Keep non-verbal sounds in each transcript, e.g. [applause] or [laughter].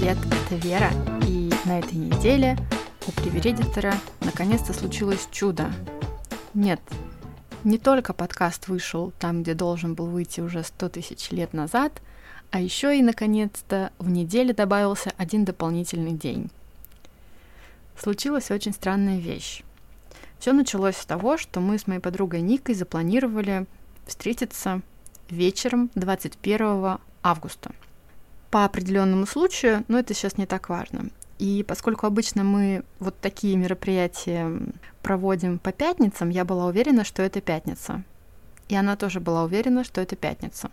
привет, это Вера, и на этой неделе у Привередитора наконец-то случилось чудо. Нет, не только подкаст вышел там, где должен был выйти уже 100 тысяч лет назад, а еще и, наконец-то, в неделе добавился один дополнительный день. Случилась очень странная вещь. Все началось с того, что мы с моей подругой Никой запланировали встретиться вечером 21 августа. По определенному случаю, но это сейчас не так важно. И поскольку обычно мы вот такие мероприятия проводим по пятницам, я была уверена, что это пятница. И она тоже была уверена, что это пятница.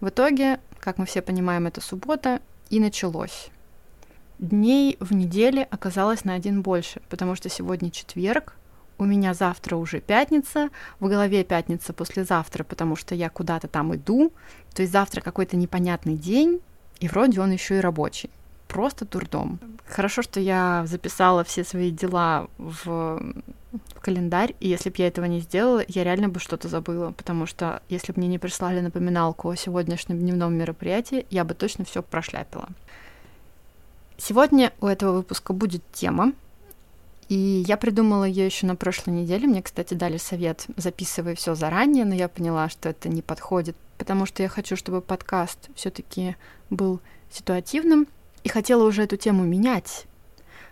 В итоге, как мы все понимаем, это суббота, и началось. Дней в неделе оказалось на один больше, потому что сегодня четверг, у меня завтра уже пятница, в голове пятница послезавтра, потому что я куда-то там иду, то есть завтра какой-то непонятный день, и вроде он еще и рабочий. Просто турдом. Хорошо, что я записала все свои дела в, в календарь, и если бы я этого не сделала, я реально бы что-то забыла, потому что если бы мне не прислали напоминалку о сегодняшнем дневном мероприятии, я бы точно все прошляпила. Сегодня у этого выпуска будет тема, и я придумала ее еще на прошлой неделе. Мне, кстати, дали совет, записывай все заранее, но я поняла, что это не подходит, потому что я хочу, чтобы подкаст все-таки был ситуативным, и хотела уже эту тему менять.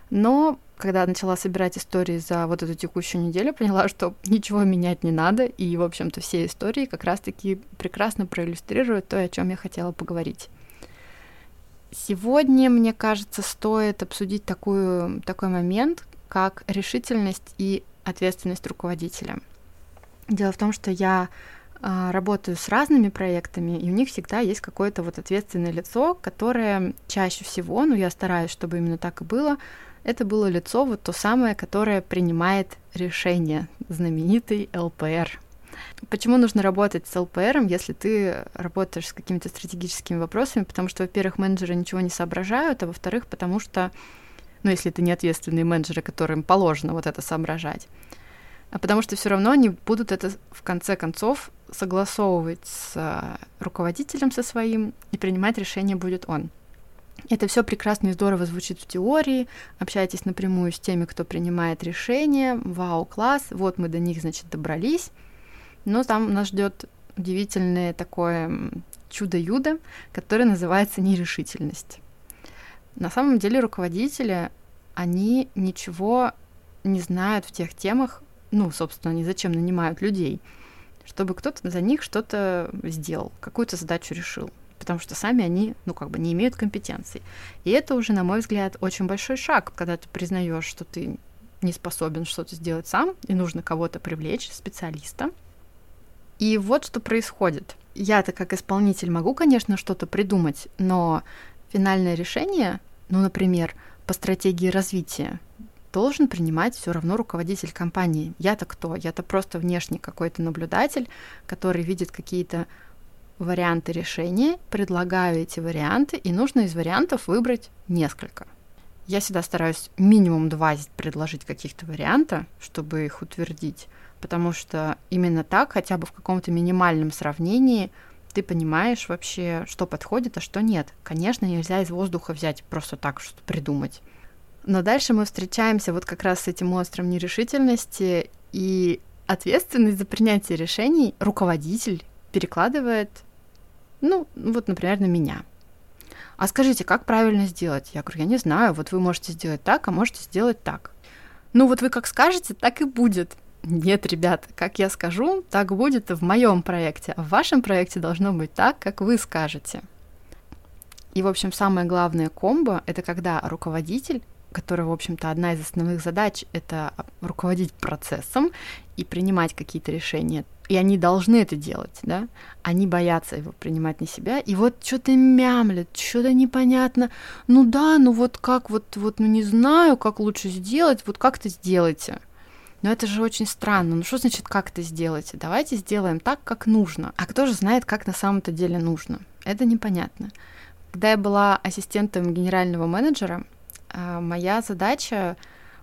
Но когда начала собирать истории за вот эту текущую неделю, поняла, что ничего менять не надо, и, в общем-то, все истории как раз-таки прекрасно проиллюстрируют то, о чем я хотела поговорить. Сегодня, мне кажется, стоит обсудить такую, такой момент, как решительность и ответственность руководителя. Дело в том, что я работаю с разными проектами, и у них всегда есть какое-то вот ответственное лицо, которое чаще всего, ну я стараюсь, чтобы именно так и было, это было лицо вот то самое, которое принимает решение, знаменитый ЛПР. Почему нужно работать с ЛПР, если ты работаешь с какими-то стратегическими вопросами? Потому что, во-первых, менеджеры ничего не соображают, а во-вторых, потому что ну, если это не ответственные менеджеры, которым положено вот это соображать. А потому что все равно они будут это в конце концов согласовывать с а, руководителем со своим, и принимать решение будет он. Это все прекрасно и здорово звучит в теории. Общайтесь напрямую с теми, кто принимает решения. Вау, класс. Вот мы до них, значит, добрались. Но там нас ждет удивительное такое чудо-юдо, которое называется нерешительность. На самом деле руководители, они ничего не знают в тех темах, ну, собственно, они зачем нанимают людей, чтобы кто-то за них что-то сделал, какую-то задачу решил, потому что сами они, ну, как бы не имеют компетенций. И это уже, на мой взгляд, очень большой шаг, когда ты признаешь, что ты не способен что-то сделать сам, и нужно кого-то привлечь, специалиста. И вот что происходит. Я-то как исполнитель могу, конечно, что-то придумать, но финальное решение, ну, например, по стратегии развития, должен принимать все равно руководитель компании. Я-то кто? Я-то просто внешний какой-то наблюдатель, который видит какие-то варианты решения, предлагаю эти варианты, и нужно из вариантов выбрать несколько. Я всегда стараюсь минимум два предложить каких-то варианта, чтобы их утвердить, потому что именно так, хотя бы в каком-то минимальном сравнении, ты понимаешь вообще, что подходит, а что нет. Конечно, нельзя из воздуха взять просто так что-то придумать. Но дальше мы встречаемся вот как раз с этим монстром нерешительности, и ответственность за принятие решений руководитель перекладывает, ну, вот, например, на меня. А скажите, как правильно сделать? Я говорю, я не знаю, вот вы можете сделать так, а можете сделать так. Ну вот вы как скажете, так и будет. Нет, ребят, как я скажу, так будет в моем проекте, а в вашем проекте должно быть так, как вы скажете. И, в общем, самое главное комбо — это когда руководитель которая, в общем-то, одна из основных задач — это руководить процессом и принимать какие-то решения. И они должны это делать, да? Они боятся его принимать на себя. И вот что-то мямлят, что-то непонятно. Ну да, ну вот как вот, вот, ну не знаю, как лучше сделать, вот как-то сделайте. Но это же очень странно. Ну что значит как-то сделайте? Давайте сделаем так, как нужно. А кто же знает, как на самом-то деле нужно? Это непонятно. Когда я была ассистентом генерального менеджера, моя задача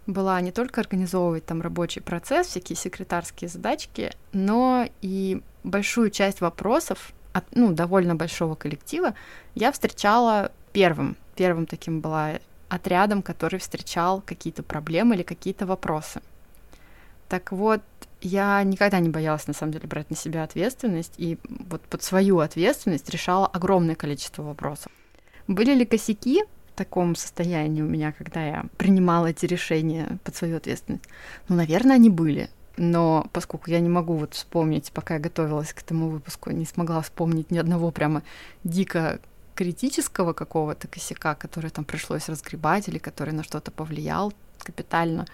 была не только организовывать там рабочий процесс, всякие секретарские задачки, но и большую часть вопросов от ну, довольно большого коллектива я встречала первым, первым таким была отрядом, который встречал какие-то проблемы или какие-то вопросы. Так вот, я никогда не боялась, на самом деле, брать на себя ответственность, и вот под свою ответственность решала огромное количество вопросов. Были ли косяки таком состоянии у меня, когда я принимала эти решения под свою ответственность? Ну, наверное, они были. Но поскольку я не могу вот вспомнить, пока я готовилась к этому выпуску, не смогла вспомнить ни одного прямо дико критического какого-то косяка, который там пришлось разгребать или который на что-то повлиял капитально,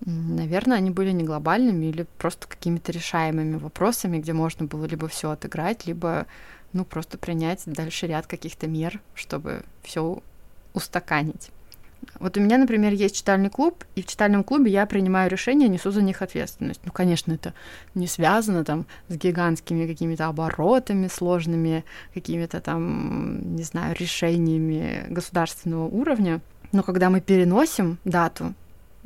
наверное, они были не глобальными или просто какими-то решаемыми вопросами, где можно было либо все отыграть, либо ну просто принять дальше ряд каких-то мер, чтобы все устаканить. Вот у меня, например, есть читальный клуб, и в читальном клубе я принимаю решения, несу за них ответственность. Ну, конечно, это не связано там с гигантскими какими-то оборотами сложными, какими-то там, не знаю, решениями государственного уровня. Но когда мы переносим дату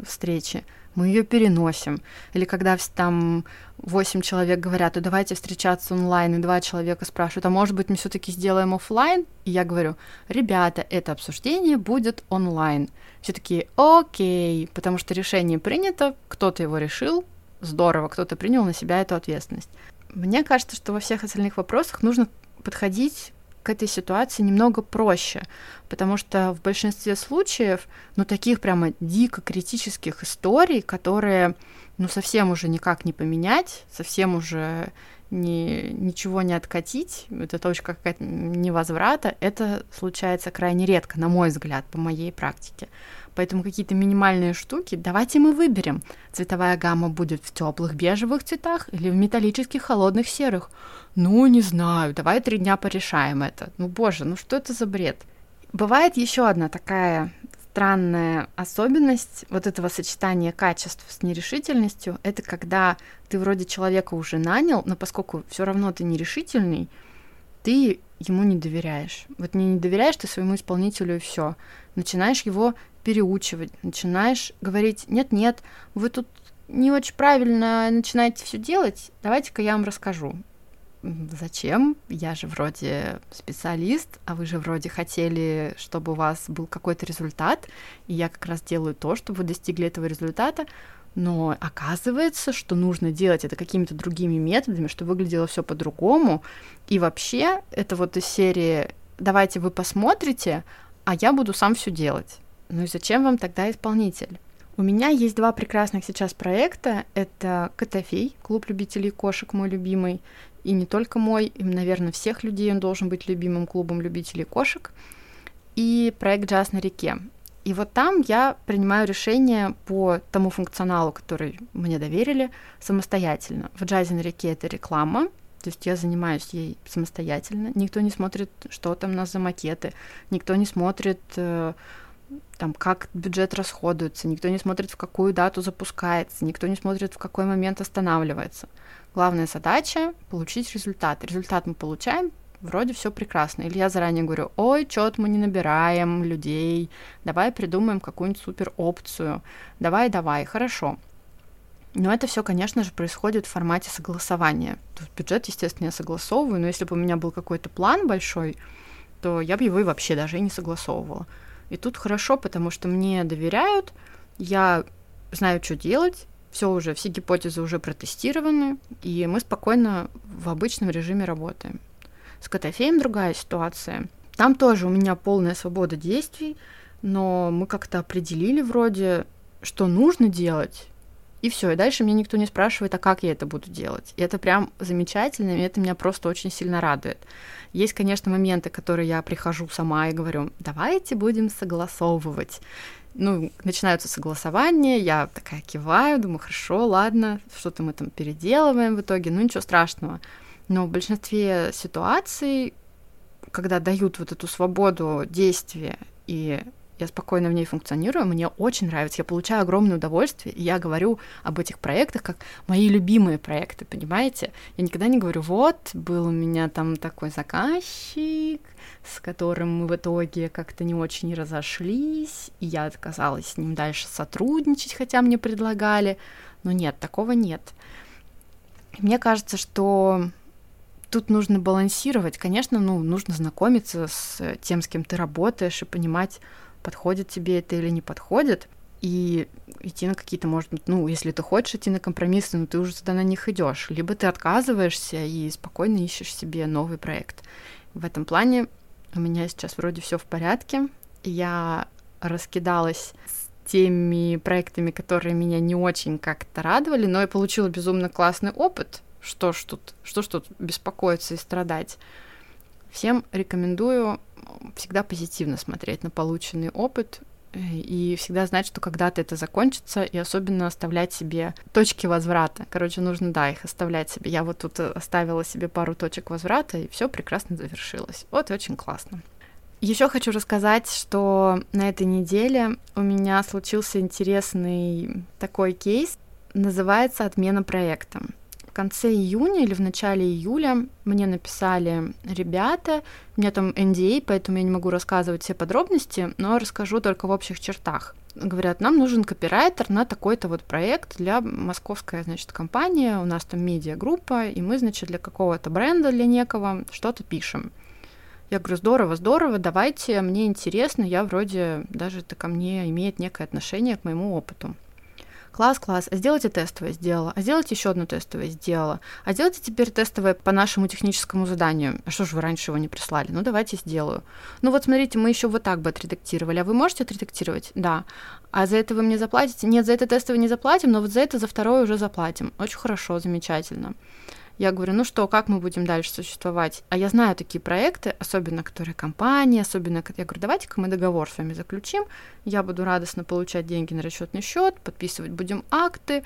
встречи, мы ее переносим. Или когда там 8 человек говорят, ну давайте встречаться онлайн, и два человека спрашивают, а может быть мы все-таки сделаем офлайн? И я говорю, ребята, это обсуждение будет онлайн. Все таки окей, потому что решение принято, кто-то его решил, здорово, кто-то принял на себя эту ответственность. Мне кажется, что во всех остальных вопросах нужно подходить к этой ситуации немного проще, потому что в большинстве случаев, ну, таких прямо дико критических историй, которые, ну, совсем уже никак не поменять, совсем уже ни, ничего не откатить, это точка какая-то невозврата, это случается крайне редко, на мой взгляд, по моей практике. Поэтому какие-то минимальные штуки давайте мы выберем. Цветовая гамма будет в теплых бежевых цветах или в металлических холодных серых. Ну, не знаю, давай три дня порешаем это. Ну, боже, ну что это за бред? Бывает еще одна такая странная особенность вот этого сочетания качеств с нерешительностью, это когда ты вроде человека уже нанял, но поскольку все равно ты нерешительный, ты ему не доверяешь. Вот не, не доверяешь ты своему исполнителю и все. Начинаешь его переучивать, начинаешь говорить, нет-нет, вы тут не очень правильно начинаете все делать, давайте-ка я вам расскажу. Зачем? Я же вроде специалист, а вы же вроде хотели, чтобы у вас был какой-то результат, и я как раз делаю то, чтобы вы достигли этого результата, но оказывается, что нужно делать это какими-то другими методами, что выглядело все по-другому. И вообще, это вот из серии «давайте вы посмотрите, а я буду сам все делать». Ну и зачем вам тогда исполнитель? У меня есть два прекрасных сейчас проекта. Это Котофей, клуб любителей кошек, мой любимый. И не только мой, и, наверное, всех людей он должен быть любимым клубом любителей кошек. И проект «Джаз на реке». И вот там я принимаю решения по тому функционалу, который мне доверили, самостоятельно. В «Джазе на реке» это реклама, то есть я занимаюсь ей самостоятельно. Никто не смотрит, что там у нас за макеты, никто не смотрит э, там, как бюджет расходуется, никто не смотрит, в какую дату запускается, никто не смотрит, в какой момент останавливается. Главная задача — получить результат. Результат мы получаем, вроде все прекрасно. Или я заранее говорю, ой, что-то мы не набираем людей, давай придумаем какую-нибудь супер опцию, давай, давай, хорошо. Но это все, конечно же, происходит в формате согласования. Есть бюджет, естественно, я согласовываю, но если бы у меня был какой-то план большой, то я бы его и вообще даже и не согласовывала. И тут хорошо, потому что мне доверяют, я знаю, что делать, все уже, все гипотезы уже протестированы, и мы спокойно в обычном режиме работаем. С Котофеем другая ситуация. Там тоже у меня полная свобода действий, но мы как-то определили вроде, что нужно делать, и все. И дальше мне никто не спрашивает, а как я это буду делать. И это прям замечательно, и это меня просто очень сильно радует. Есть, конечно, моменты, которые я прихожу сама и говорю, давайте будем согласовывать. Ну, начинаются согласования, я такая киваю, думаю, хорошо, ладно, что-то мы там переделываем в итоге, ну ничего страшного. Но в большинстве ситуаций, когда дают вот эту свободу действия и я спокойно в ней функционирую, мне очень нравится, я получаю огромное удовольствие, и я говорю об этих проектах как мои любимые проекты, понимаете? Я никогда не говорю, вот, был у меня там такой заказчик, с которым мы в итоге как-то не очень разошлись, и я отказалась с ним дальше сотрудничать, хотя мне предлагали, но нет, такого нет. Мне кажется, что тут нужно балансировать. Конечно, ну, нужно знакомиться с тем, с кем ты работаешь, и понимать, подходит тебе это или не подходит. И идти на какие-то, может быть, ну, если ты хочешь идти на компромиссы, но ты уже туда на них идешь. Либо ты отказываешься и спокойно ищешь себе новый проект. В этом плане у меня сейчас вроде все в порядке. Я раскидалась с теми проектами, которые меня не очень как-то радовали, но я получила безумно классный опыт, что ж тут, что ж тут беспокоиться и страдать. Всем рекомендую всегда позитивно смотреть на полученный опыт э, и всегда знать, что когда-то это закончится, и особенно оставлять себе точки возврата. Короче, нужно, да, их оставлять себе. Я вот тут оставила себе пару точек возврата, и все прекрасно завершилось. Вот очень классно. Еще хочу рассказать, что на этой неделе у меня случился интересный такой кейс, называется «Отмена проекта» в конце июня или в начале июля мне написали ребята, у меня там NDA, поэтому я не могу рассказывать все подробности, но расскажу только в общих чертах. Говорят, нам нужен копирайтер на такой-то вот проект для московской, значит, компании, у нас там медиагруппа, и мы, значит, для какого-то бренда, для некого что-то пишем. Я говорю, здорово, здорово, давайте, мне интересно, я вроде даже это ко мне имеет некое отношение к моему опыту класс, класс, а сделайте тестовое, сделала, а сделайте еще одно тестовое, сделала, а сделайте теперь тестовое по нашему техническому заданию. А что же вы раньше его не прислали? Ну, давайте сделаю. Ну, вот смотрите, мы еще вот так бы отредактировали, а вы можете отредактировать? Да. А за это вы мне заплатите? Нет, за это тестовое не заплатим, но вот за это за второе уже заплатим. Очень хорошо, замечательно. Я говорю, ну что, как мы будем дальше существовать? А я знаю такие проекты, особенно которые компании, особенно, я говорю, давайте-ка мы договор с вами заключим, я буду радостно получать деньги на расчетный счет, подписывать будем акты,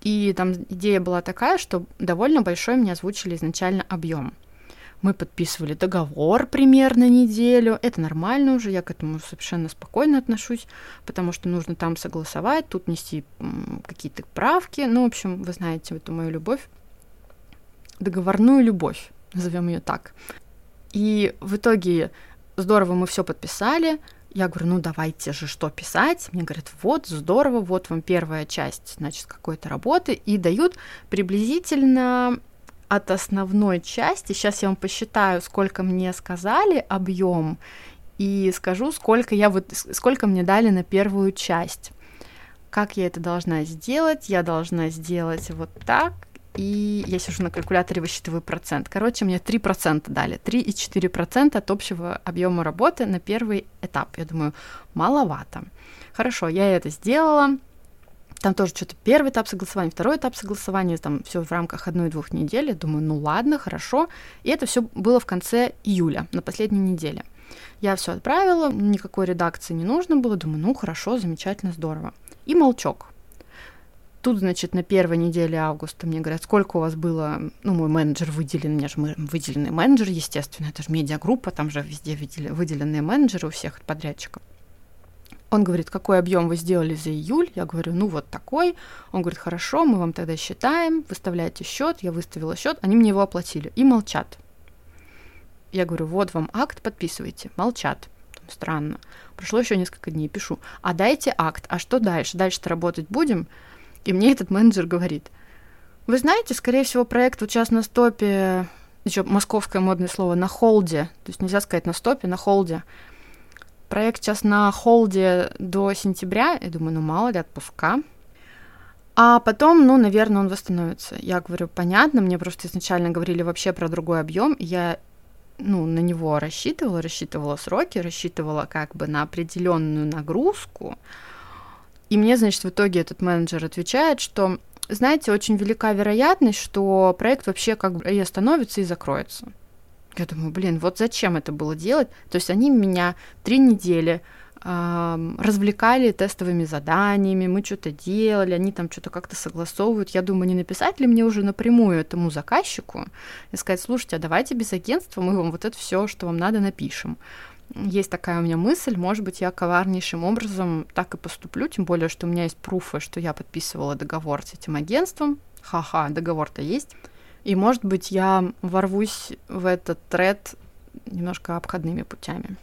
и там идея была такая, что довольно большой мне озвучили изначально объем. Мы подписывали договор примерно неделю. Это нормально уже, я к этому совершенно спокойно отношусь, потому что нужно там согласовать, тут нести какие-то правки. Ну, в общем, вы знаете эту мою любовь договорную любовь, назовем ее так. И в итоге здорово мы все подписали. Я говорю, ну давайте же что писать. Мне говорят, вот, здорово, вот вам первая часть, значит, какой-то работы. И дают приблизительно от основной части. Сейчас я вам посчитаю, сколько мне сказали объем, и скажу, сколько я вот, сколько мне дали на первую часть. Как я это должна сделать? Я должна сделать вот так, и я сижу на калькуляторе, высчитываю процент. Короче, мне 3% дали, 3,4% от общего объема работы на первый этап. Я думаю, маловато. Хорошо, я это сделала, там тоже что-то первый этап согласования, второй этап согласования, там все в рамках одной-двух недель. Я думаю, ну ладно, хорошо. И это все было в конце июля, на последней неделе. Я все отправила, никакой редакции не нужно было. Думаю, ну хорошо, замечательно, здорово. И молчок. Тут, значит, на первой неделе августа мне говорят, сколько у вас было, ну, мой менеджер выделен, меня же выделенный менеджер, естественно, это же медиагруппа, там же везде выделенные менеджеры у всех подрядчиков. Он говорит, какой объем вы сделали за июль? Я говорю, ну вот такой. Он говорит, хорошо, мы вам тогда считаем, выставляйте счет. Я выставила счет, они мне его оплатили и молчат. Я говорю, вот вам акт, подписывайте. Молчат. Странно. Прошло еще несколько дней, пишу. А дайте акт. А что дальше? Дальше-то работать будем? И мне этот менеджер говорит, вы знаете, скорее всего, проект вот сейчас на стопе, еще московское модное слово, на холде, то есть нельзя сказать на стопе, на холде. Проект сейчас на холде до сентября, я думаю, ну мало ли, отпуска. А потом, ну, наверное, он восстановится. Я говорю, понятно, мне просто изначально говорили вообще про другой объем, я ну, на него рассчитывала, рассчитывала сроки, рассчитывала как бы на определенную нагрузку, и мне, значит, в итоге этот менеджер отвечает, что, знаете, очень велика вероятность, что проект вообще как бы и остановится, и закроется. Я думаю, блин, вот зачем это было делать? То есть они меня три недели развлекали тестовыми заданиями, мы что-то делали, они там что-то как-то согласовывают. Я думаю, не написать ли мне уже напрямую этому заказчику и сказать, слушайте, а давайте без агентства мы вам вот это все, что вам надо, напишем есть такая у меня мысль, может быть, я коварнейшим образом так и поступлю, тем более, что у меня есть пруфы, что я подписывала договор с этим агентством. Ха-ха, договор-то есть. И, может быть, я ворвусь в этот тред немножко обходными путями.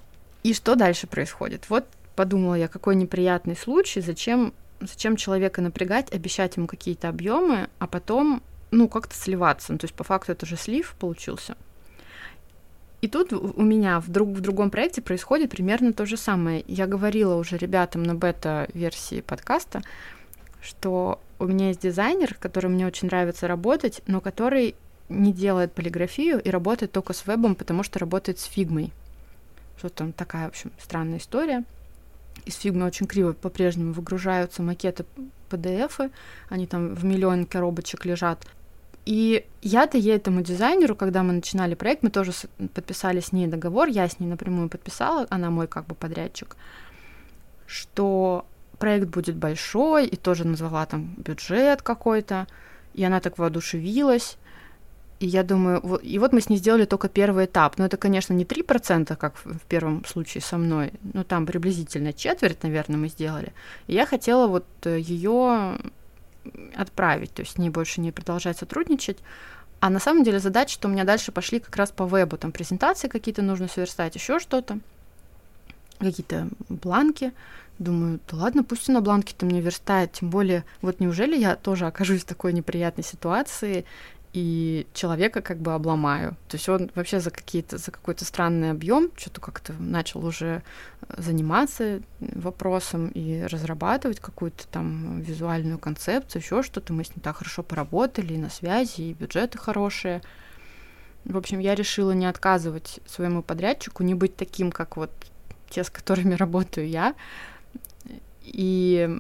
И что дальше происходит? Вот подумала я, какой неприятный случай, зачем, зачем человека напрягать, обещать ему какие-то объемы, а потом ну, как-то сливаться. Ну, то есть, по факту, это же слив получился. И тут у меня в, друг, в другом проекте происходит примерно то же самое. Я говорила уже ребятам на бета-версии подкаста, что у меня есть дизайнер, который мне очень нравится работать, но который не делает полиграфию и работает только с вебом, потому что работает с фигмой. Что там такая, в общем, странная история. Из фигмы очень криво по-прежнему выгружаются макеты PDF, они там в миллион коробочек лежат. И я-то ей этому дизайнеру, когда мы начинали проект, мы тоже подписали с ней договор, я с ней напрямую подписала, она мой как бы подрядчик, что проект будет большой, и тоже назвала там бюджет какой-то, и она так воодушевилась. И я думаю, и вот мы с ней сделали только первый этап. Но это, конечно, не 3%, как в, первом случае со мной, но там приблизительно четверть, наверное, мы сделали. И я хотела вот э, ее отправить, то есть с ней больше не продолжать сотрудничать. А на самом деле задача, что у меня дальше пошли как раз по вебу, там презентации какие-то нужно сверстать, еще что-то, какие-то бланки. Думаю, да ладно, пусть она бланки-то мне верстает, тем более, вот неужели я тоже окажусь в такой неприятной ситуации, и человека как бы обломаю. То есть он вообще за какие-то за какой-то странный объем что-то как-то начал уже э, заниматься вопросом и разрабатывать какую-то там визуальную концепцию, еще что-то. Мы с ним так хорошо поработали, и на связи, и бюджеты хорошие. В общем, я решила не отказывать своему подрядчику, не быть таким, как вот те, с которыми [laughs] работаю я. И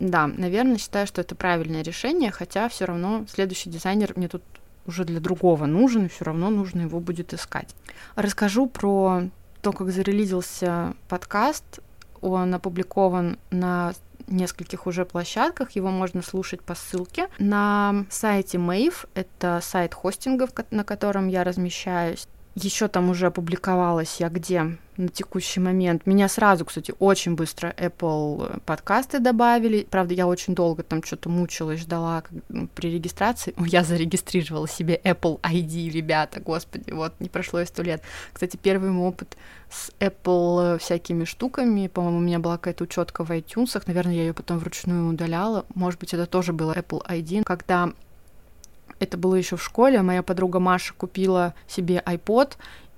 да, наверное, считаю, что это правильное решение, хотя все равно следующий дизайнер мне тут уже для другого нужен, и все равно нужно его будет искать. Расскажу про то, как зарелизился подкаст. Он опубликован на нескольких уже площадках, его можно слушать по ссылке. На сайте Mave, это сайт хостингов, на котором я размещаюсь, еще там уже опубликовалась я где на текущий момент. Меня сразу, кстати, очень быстро Apple подкасты добавили. Правда, я очень долго там что-то мучилась, ждала ну, при регистрации. Я зарегистрировала себе Apple ID, ребята, господи, вот не прошло и сто лет. Кстати, первый мой опыт с Apple всякими штуками. По-моему, у меня была какая-то учетка в iTunes. Наверное, я ее потом вручную удаляла. Может быть, это тоже было Apple ID. Когда это было еще в школе, моя подруга Маша купила себе iPod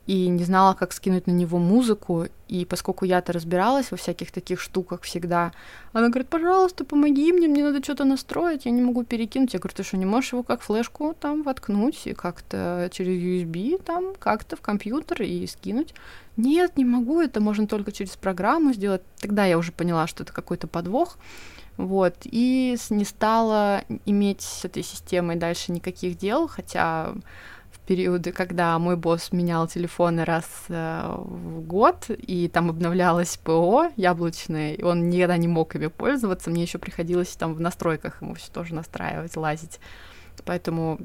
и не знала, как скинуть на него музыку, и поскольку я-то разбиралась во всяких таких штуках всегда, она говорит, пожалуйста, помоги мне, мне надо что-то настроить, я не могу перекинуть. Я говорю, ты что, не можешь его как флешку там воткнуть и как-то через USB там как-то в компьютер и скинуть? Нет, не могу, это можно только через программу сделать. Тогда я уже поняла, что это какой-то подвох. Вот, и не стала иметь с этой системой дальше никаких дел, хотя в периоды, когда мой босс менял телефоны раз э, в год, и там обновлялось ПО яблочное, и он никогда не мог ими пользоваться, мне еще приходилось там в настройках ему все тоже настраивать, лазить. Поэтому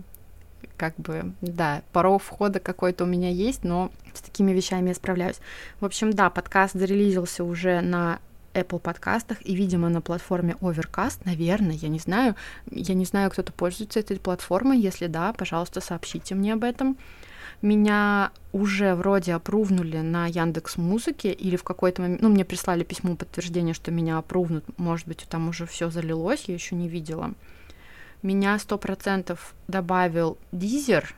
как бы, да, порог входа какой-то у меня есть, но с такими вещами я справляюсь. В общем, да, подкаст зарелизился уже на Apple подкастах и, видимо, на платформе Overcast, наверное, я не знаю. Я не знаю, кто-то пользуется этой платформой. Если да, пожалуйста, сообщите мне об этом. Меня уже вроде опрувнули на Яндекс Музыке или в какой-то момент, ну, мне прислали письмо подтверждение, что меня опрувнут, может быть, там уже все залилось, я еще не видела. Меня сто процентов добавил Дизер,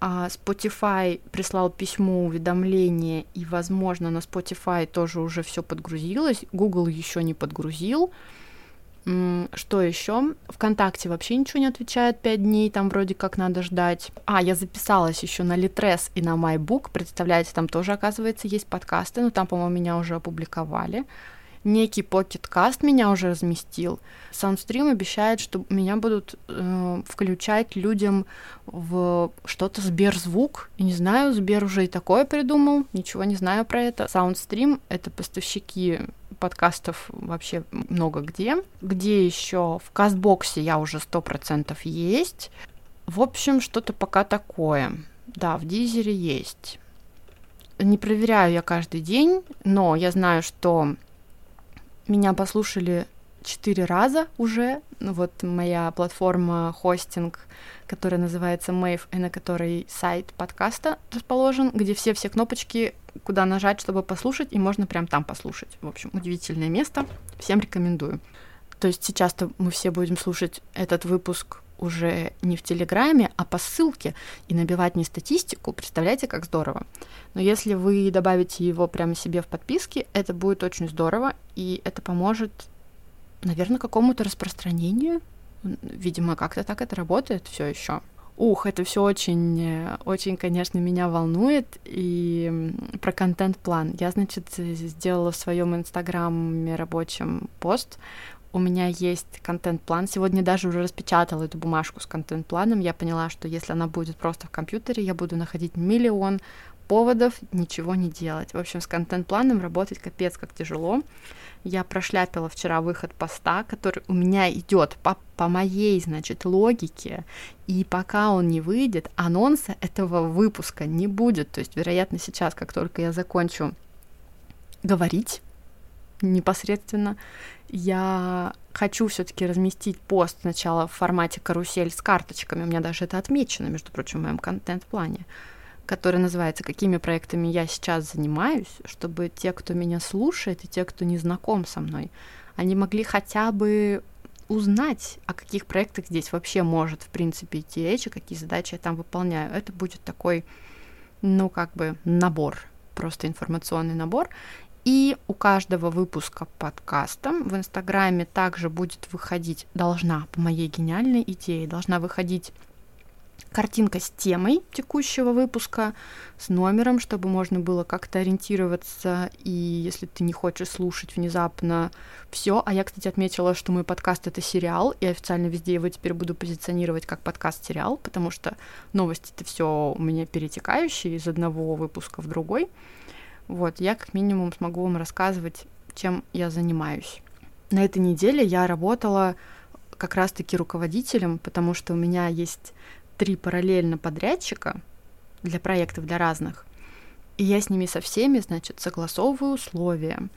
Spotify прислал письмо уведомление, и, возможно, на Spotify тоже уже все подгрузилось. Google еще не подгрузил. Что еще? ВКонтакте вообще ничего не отвечает 5 дней, там вроде как надо ждать. А, я записалась еще на Litres и на MyBook. Представляете, там тоже, оказывается, есть подкасты, но там, по-моему, меня уже опубликовали некий покеткаст меня уже разместил. Soundstream обещает, что меня будут э, включать людям в что-то Сберзвук. Не знаю, Сбер уже и такое придумал, ничего не знаю про это. Soundstream — это поставщики подкастов вообще много где. Где еще? В Кастбоксе я уже сто процентов есть. В общем, что-то пока такое. Да, в Дизере есть. Не проверяю я каждый день, но я знаю, что меня послушали четыре раза уже. Ну, вот моя платформа хостинг, которая называется Mave, и на которой сайт подкаста расположен, где все-все кнопочки, куда нажать, чтобы послушать, и можно прям там послушать. В общем, удивительное место. Всем рекомендую. То есть сейчас-то мы все будем слушать этот выпуск уже не в Телеграме, а по ссылке и набивать не статистику. Представляете, как здорово. Но если вы добавите его прямо себе в подписке, это будет очень здорово, и это поможет, наверное, какому-то распространению. Видимо, как-то так это работает все еще. Ух, это все очень, очень, конечно, меня волнует. И про контент-план. Я, значит, сделала в своем инстаграме рабочем пост у меня есть контент-план. Сегодня даже уже распечатала эту бумажку с контент-планом. Я поняла, что если она будет просто в компьютере, я буду находить миллион поводов ничего не делать. В общем, с контент-планом работать капец как тяжело. Я прошляпила вчера выход поста, который у меня идет по, по моей, значит, логике. И пока он не выйдет, анонса этого выпуска не будет. То есть, вероятно, сейчас, как только я закончу говорить непосредственно, я хочу все-таки разместить пост сначала в формате карусель с карточками. У меня даже это отмечено, между прочим, в моем контент-плане, который называется «Какими проектами я сейчас занимаюсь», чтобы те, кто меня слушает, и те, кто не знаком со мной, они могли хотя бы узнать, о каких проектах здесь вообще может, в принципе, идти речь, и какие задачи я там выполняю. Это будет такой, ну, как бы набор, просто информационный набор. И у каждого выпуска подкаста в Инстаграме также будет выходить, должна, по моей гениальной идее, должна выходить картинка с темой текущего выпуска, с номером, чтобы можно было как-то ориентироваться, и если ты не хочешь слушать внезапно все, а я, кстати, отметила, что мой подкаст это сериал, и официально везде его теперь буду позиционировать как подкаст-сериал, потому что новости это все у меня перетекающие из одного выпуска в другой. Вот, я как минимум смогу вам рассказывать, чем я занимаюсь. На этой неделе я работала как раз-таки руководителем, потому что у меня есть три параллельно подрядчика для проектов, для разных. И я с ними со всеми, значит, согласовываю условия,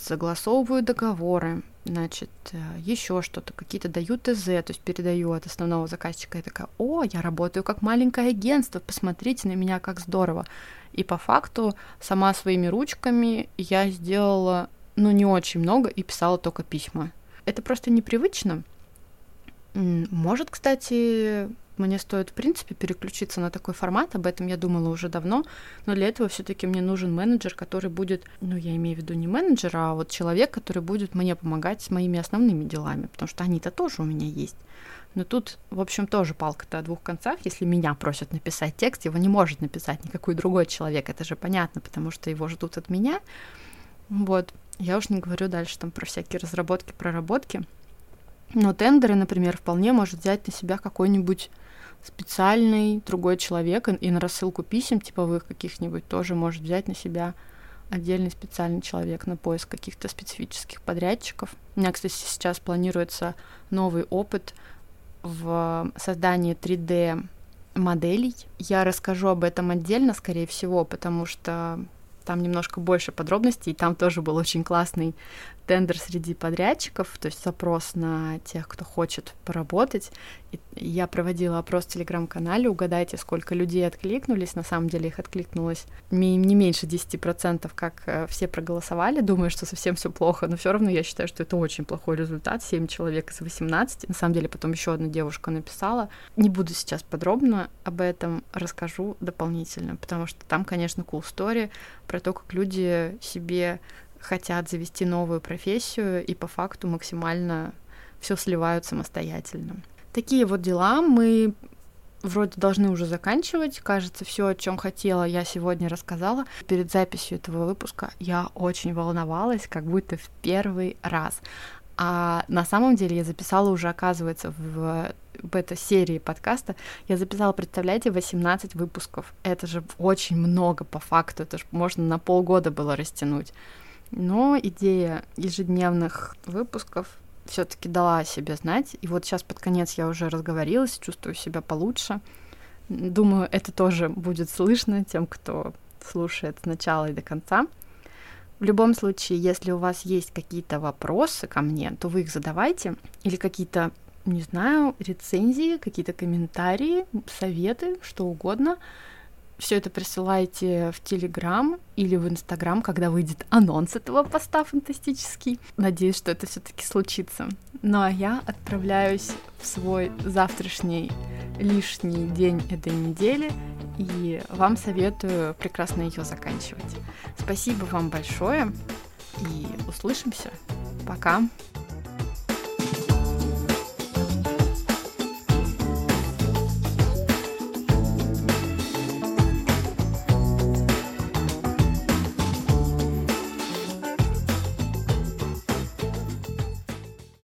согласовываю договоры, значит, э, еще что-то, какие-то дают ТЗ, то есть передаю от основного заказчика, и такая, о, я работаю как маленькое агентство, посмотрите на меня, как здорово. И по факту сама своими ручками я сделала, ну, не очень много и писала только письма. Это просто непривычно. Может, кстати, мне стоит, в принципе, переключиться на такой формат, об этом я думала уже давно, но для этого все-таки мне нужен менеджер, который будет, ну, я имею в виду не менеджер, а вот человек, который будет мне помогать с моими основными делами, потому что они-то тоже у меня есть. Но тут, в общем, тоже палка-то о двух концах. Если меня просят написать текст, его не может написать никакой другой человек. Это же понятно, потому что его ждут от меня. Вот. Я уж не говорю дальше там про всякие разработки, проработки. Но тендеры, например, вполне может взять на себя какой-нибудь специальный другой человек, и на рассылку писем типовых каких-нибудь тоже может взять на себя отдельный специальный человек на поиск каких-то специфических подрядчиков. У меня, кстати, сейчас планируется новый опыт в создании 3D моделей. Я расскажу об этом отдельно, скорее всего, потому что там немножко больше подробностей, и там тоже был очень классный тендер среди подрядчиков, то есть запрос на тех, кто хочет поработать. И я проводила опрос в телеграм-канале, угадайте, сколько людей откликнулись. На самом деле их откликнулось не меньше 10%, как э, все проголосовали. Думаю, что совсем все плохо, но все равно я считаю, что это очень плохой результат. 7 человек из 18. На самом деле потом еще одна девушка написала. Не буду сейчас подробно об этом, расскажу дополнительно, потому что там, конечно, cool story про то, как люди себе хотят завести новую профессию и по факту максимально все сливают самостоятельно. Такие вот дела мы вроде должны уже заканчивать. Кажется, все, о чем хотела, я сегодня рассказала. Перед записью этого выпуска я очень волновалась, как будто в первый раз. А на самом деле я записала уже, оказывается, в бета-серии подкаста, я записала, представляете, 18 выпусков. Это же очень много по факту, это же можно на полгода было растянуть. Но идея ежедневных выпусков все-таки дала о себе знать. И вот сейчас под конец я уже разговорилась, чувствую себя получше. Думаю, это тоже будет слышно тем, кто слушает с начала и до конца. В любом случае, если у вас есть какие-то вопросы ко мне, то вы их задавайте. Или какие-то, не знаю, рецензии, какие-то комментарии, советы, что угодно. Все это присылайте в Телеграм или в Инстаграм, когда выйдет анонс этого поста фантастический. Надеюсь, что это все-таки случится. Ну а я отправляюсь в свой завтрашний лишний день этой недели и вам советую прекрасно ее заканчивать. Спасибо вам большое и услышимся. Пока.